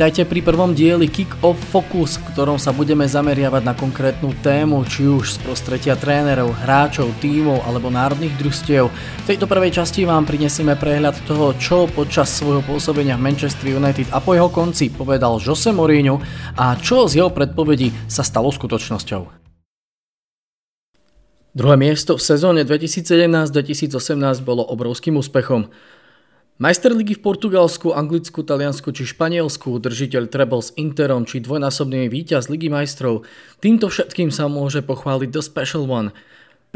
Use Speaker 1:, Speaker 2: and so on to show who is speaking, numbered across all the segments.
Speaker 1: Vítajte pri prvom dieli Kick-Off Focus, v ktorom sa budeme zameriavať na konkrétnu tému, či už z prostredia trénerov, hráčov, tímov alebo národných družstiev. V tejto prvej časti vám prinesieme prehľad toho, čo počas svojho pôsobenia v Manchester United a po jeho konci povedal Jose Mourinho a čo z jeho predpovedí sa stalo skutočnosťou. Druhé miesto v sezóne 2017-2018 bolo obrovským úspechom. Majster ligy v Portugalsku, Anglicku, Taliansku či Španielsku, držiteľ treble s Interom či dvojnásobný víťaz Ligy majstrov, týmto všetkým sa môže pochváliť The Special One.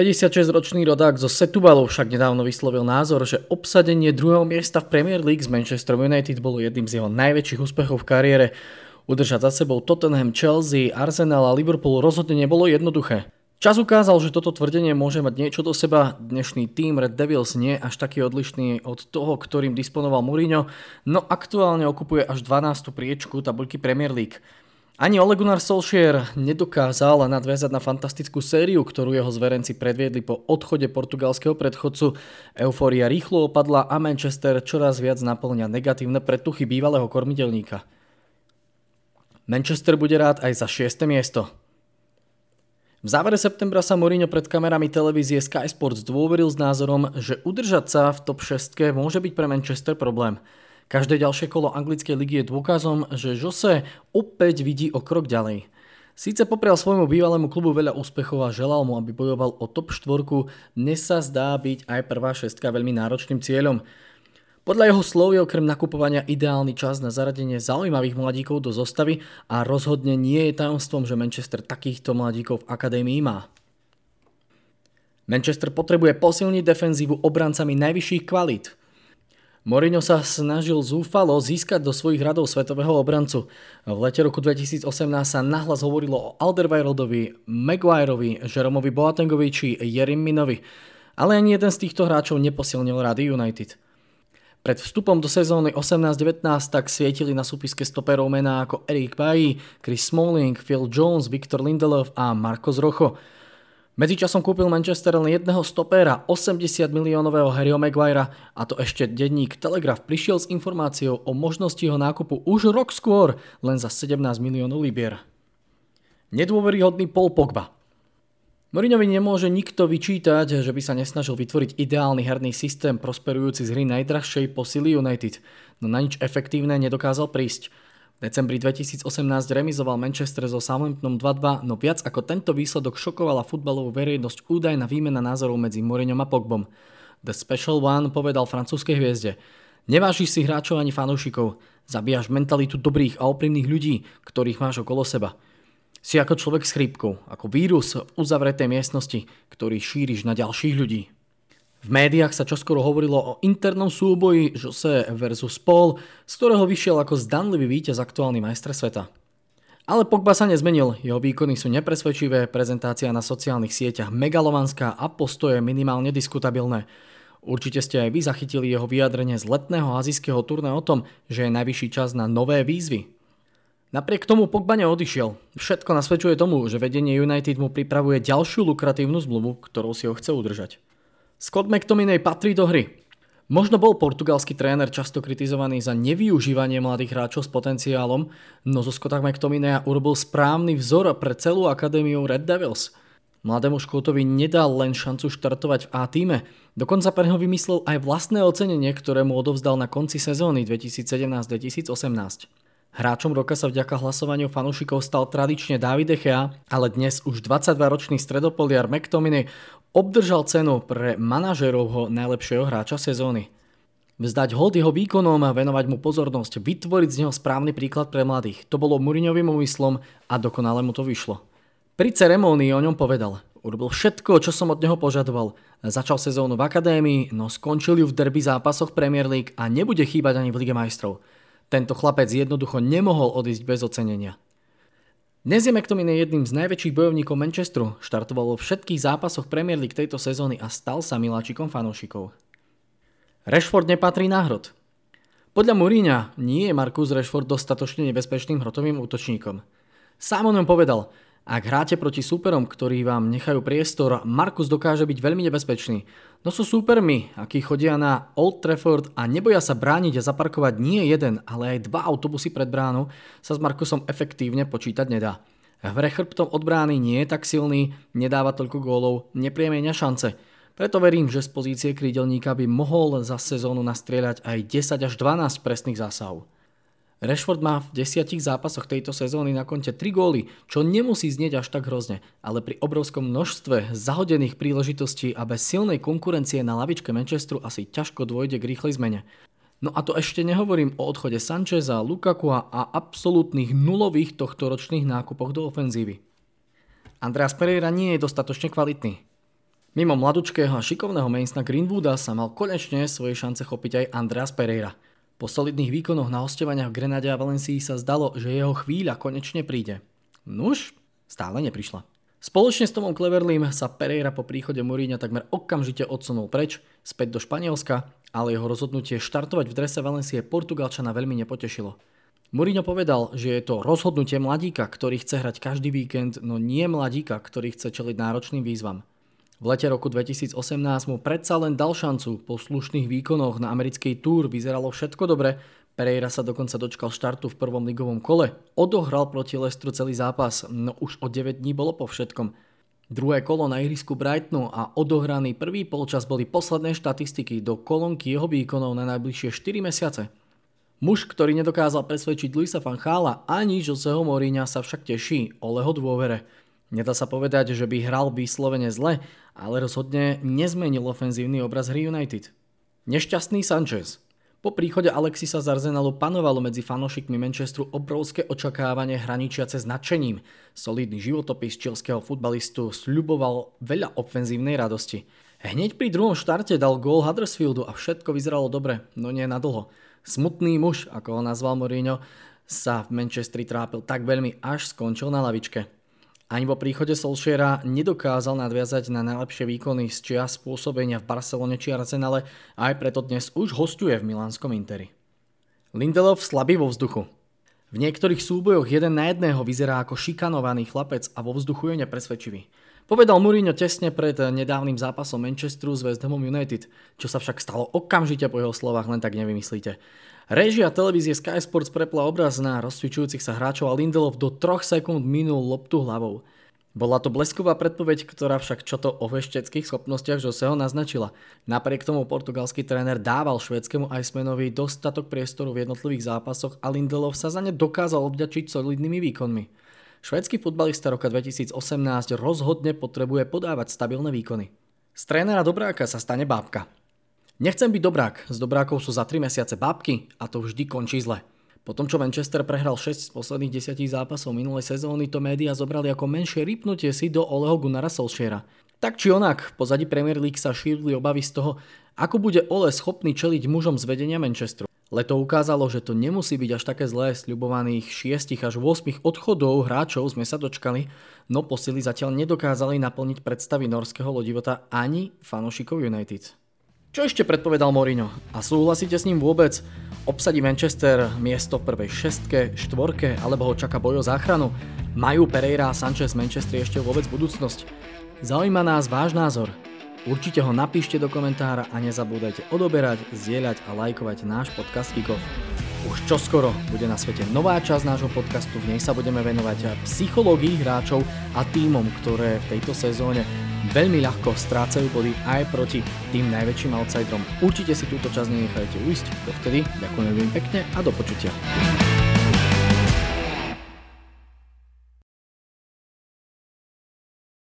Speaker 1: 56-ročný rodák zo Setubalov však nedávno vyslovil názor, že obsadenie druhého miesta v Premier League z Manchester United bolo jedným z jeho najväčších úspechov v kariére. Udržať za sebou Tottenham, Chelsea, Arsenal a Liverpool rozhodne nebolo jednoduché. Čas ukázal, že toto tvrdenie môže mať niečo do seba. Dnešný tým Red Devils nie až taký odlišný od toho, ktorým disponoval Mourinho, no aktuálne okupuje až 12. priečku tabuľky Premier League. Ani Ole Gunnar Solskjaer nedokázal nadviazať na fantastickú sériu, ktorú jeho zverenci predviedli po odchode portugalského predchodcu. Eufória rýchlo opadla a Manchester čoraz viac naplňa negatívne pretuchy bývalého kormiteľníka. Manchester bude rád aj za 6. miesto. V závere septembra sa Mourinho pred kamerami televízie Sky Sports dôveril s názorom, že udržať sa v top 6 môže byť pre Manchester problém. Každé ďalšie kolo anglickej ligy je dôkazom, že Jose opäť vidí o krok ďalej. Síce poprial svojmu bývalému klubu veľa úspechov a želal mu, aby bojoval o top 4, dnes sa zdá byť aj prvá šestka veľmi náročným cieľom. Podľa jeho slov je okrem nakupovania ideálny čas na zaradenie zaujímavých mladíkov do zostavy a rozhodne nie je tajomstvom, že Manchester takýchto mladíkov v akadémii má. Manchester potrebuje posilniť defenzívu obrancami najvyšších kvalít. Mourinho sa snažil zúfalo získať do svojich radov svetového obrancu. V lete roku 2018 sa nahlas hovorilo o Alderweirelovi, Maguireovi, Jeromovi Boatengovi či Jerim. Ale ani jeden z týchto hráčov neposilnil rady United. Pred vstupom do sezóny 18-19 tak svietili na súpiske stoperov mená ako Eric Bailly, Chris Smalling, Phil Jones, Victor Lindelof a Marcos Rocho. Medzičasom kúpil Manchester len jedného stopéra, 80 miliónového Harryho Maguirea a to ešte denník Telegraph prišiel s informáciou o možnosti jeho nákupu už rok skôr, len za 17 miliónov libier. Nedôveryhodný Paul Pogba. Mourinhovi nemôže nikto vyčítať, že by sa nesnažil vytvoriť ideálny herný systém prosperujúci z hry najdrahšej posily United, no na nič efektívne nedokázal prísť. V decembri 2018 remizoval Manchester so Southamptonom 2-2, no viac ako tento výsledok šokovala futbalovú verejnosť údajná výmena názorov medzi Mourinhom a Pogbom. The Special One povedal francúzskej hviezde. Nevážiš si hráčov ani fanúšikov, zabíjaš mentalitu dobrých a oprímnych ľudí, ktorých máš okolo seba. Si ako človek s chrípkou, ako vírus v uzavretej miestnosti, ktorý šíriš na ďalších ľudí. V médiách sa čoskoro hovorilo o internom súboji Jose versus Paul, z ktorého vyšiel ako zdanlivý víťaz aktuálny majster sveta. Ale Pogba sa nezmenil, jeho výkony sú nepresvedčivé, prezentácia na sociálnych sieťach megalovanská a postoje minimálne diskutabilné. Určite ste aj vy zachytili jeho vyjadrenie z letného azijského turné o tom, že je najvyšší čas na nové výzvy. Napriek tomu Pogba neodišiel. Všetko nasvedčuje tomu, že vedenie United mu pripravuje ďalšiu lukratívnu zmluvu, ktorou si ho chce udržať. Scott McTominay patrí do hry. Možno bol portugalský tréner často kritizovaný za nevyužívanie mladých hráčov s potenciálom, no zo Scotta McTominaya urobil správny vzor pre celú akadémiu Red Devils. Mladému Škótovi nedal len šancu štartovať v A týme, dokonca pre neho vymyslel aj vlastné ocenenie, ktoré mu odovzdal na konci sezóny 2017-2018. Hráčom roka sa vďaka hlasovaniu fanúšikov stal tradične David Echea, ale dnes už 22-ročný stredopoliar McTominay obdržal cenu pre manažerovho najlepšieho hráča sezóny. Vzdať hold jeho výkonom a venovať mu pozornosť, vytvoriť z neho správny príklad pre mladých. To bolo Muriňovým úmyslom a dokonale mu to vyšlo. Pri ceremónii o ňom povedal, urobil všetko, čo som od neho požadoval. Začal sezónu v akadémii, no skončil ju v derby zápasoch Premier League a nebude chýbať ani v Lige majstrov. Tento chlapec jednoducho nemohol odísť bez ocenenia. Dnes je McTominay jedným z najväčších bojovníkov Manchesteru, štartoval vo všetkých zápasoch Premier League tejto sezóny a stal sa miláčikom fanúšikov. Rashford nepatrí na hrot. Podľa Mourinha nie je Marcus Rashford dostatočne nebezpečným hrotovým útočníkom. Sám on povedal, Ak hráte proti súperom, ktorí vám nechajú priestor, Markus dokáže byť veľmi nebezpečný. No sú súpermi, akí chodia na Old Trafford a neboja sa brániť a zaparkovať nie jeden, ale aj dva autobusy pred bránu, sa s Markusom efektívne počítať nedá. V hre chrbtom od brány nie je tak silný, nedáva toľko gólov, nepriemenia šance. Preto verím, že z pozície krídelníka by mohol za sezónu nastrieľať aj 10 až 12 presných zásahov. Rashford má v desiatich zápasoch tejto sezóny na konte 3 góly, čo nemusí znieť až tak hrozne, ale pri obrovskom množstve zahodených príležitostí a bez silnej konkurencie na lavičke Manchesteru asi ťažko dôjde k rýchlej zmene. No a to ešte nehovorím o odchode Sancheza, Lukaku a absolútnych nulových tohto ročných nákupoch do ofenzívy. Andreas Pereira nie je dostatočne kvalitný. Mimo mladučkého a šikovného Mainsna Greenwooda sa mal konečne svoje šance chopiť aj Andreas Pereira – po solidných výkonoch na hostovaniach v Grenade a Valencii sa zdalo, že jeho chvíľa konečne príde. Nuž, stále neprišla. Spoločne s Tomom Cleverlym sa Pereira po príchode Mourinho takmer okamžite odsunul preč, späť do Španielska, ale jeho rozhodnutie štartovať v drese Valencie Portugalčana veľmi nepotešilo. Mourinho povedal, že je to rozhodnutie mladíka, ktorý chce hrať každý víkend, no nie mladíka, ktorý chce čeliť náročným výzvam. V lete roku 2018 mu predsa len dal šancu. Po slušných výkonoch na americkej túr vyzeralo všetko dobre. Pereira sa dokonca dočkal štartu v prvom ligovom kole. Odohral proti Lestru celý zápas, no už o 9 dní bolo po všetkom. Druhé kolo na ihrisku Brightonu a odohraný prvý polčas boli posledné štatistiky do kolónky jeho výkonov na najbližšie 4 mesiace. Muž, ktorý nedokázal presvedčiť Luisa van Chala ani Joseho Mourinha sa však teší o leho dôvere. Nedá sa povedať, že by hral vyslovene zle, ale rozhodne nezmenil ofenzívny obraz hry United. Nešťastný Sanchez. Po príchode Alexisa z Arsenalu panovalo medzi fanošikmi Manchesteru obrovské očakávanie hraničiace s nadšením. Solidný životopis čilského futbalistu sľuboval veľa ofenzívnej radosti. Hneď pri druhom štarte dal gól Huddersfieldu a všetko vyzeralo dobre, no nie na dlho. Smutný muž, ako ho nazval Mourinho, sa v Manchestri trápil tak veľmi, až skončil na lavičke. Ani po príchode Solskjaera nedokázal nadviazať na najlepšie výkony z čia spôsobenia v Barcelone či Arsenale a aj preto dnes už hostuje v milánskom Interi. Lindelof slabý vo vzduchu. V niektorých súbojoch jeden na jedného vyzerá ako šikanovaný chlapec a vo vzduchu je nepresvedčivý. Povedal Mourinho tesne pred nedávnym zápasom Manchesteru s West Hamom United, čo sa však stalo okamžite po jeho slovách, len tak nevymyslíte. Režia televízie Sky Sports prepla obraz na rozcvičujúcich sa hráčov a Lindelof do 3 sekúnd minul loptu hlavou. Bola to blesková predpoveď, ktorá však čo to o vešteckých schopnostiach Joseho naznačila. Napriek tomu portugalský tréner dával švedskému Icemanovi dostatok priestoru v jednotlivých zápasoch a Lindelov sa za ne dokázal obďačiť solidnými výkonmi. Švedský futbalista roka 2018 rozhodne potrebuje podávať stabilné výkony. Z trénera Dobráka sa stane bábka. Nechcem byť dobrák, z dobrákov sú za 3 mesiace bábky a to vždy končí zle. Po tom, čo Manchester prehral 6 z posledných 10 zápasov minulej sezóny, to médiá zobrali ako menšie rypnutie si do Oleho Gunnara Solskjaera. Tak či onak, pozadí Premier League sa šírili obavy z toho, ako bude Ole schopný čeliť mužom z vedenia Manchesteru. Leto ukázalo, že to nemusí byť až také zlé, sľubovaných 6 až 8 odchodov hráčov sme sa dočkali, no posily zatiaľ nedokázali naplniť predstavy norského lodivota ani fanošikov United. Čo ešte predpovedal Mourinho? A súhlasíte s ním vôbec? Obsadí Manchester miesto v prvej šestke, štvorke alebo ho čaká boj o záchranu? Majú Pereira a Sanchez Manchester ešte vôbec budúcnosť? Zaujíma nás váš názor. Určite ho napíšte do komentára a nezabúdajte odoberať, zdieľať a lajkovať náš podcast Kikov. Už čoskoro bude na svete nová časť nášho podcastu, v nej sa budeme venovať psychológii hráčov a týmom, ktoré v tejto sezóne veľmi ľahko strácajú body aj proti tým najväčším outsiderom. Určite si túto časť nenechajte uísť, dovtedy ďakujem veľmi pekne a do počutia.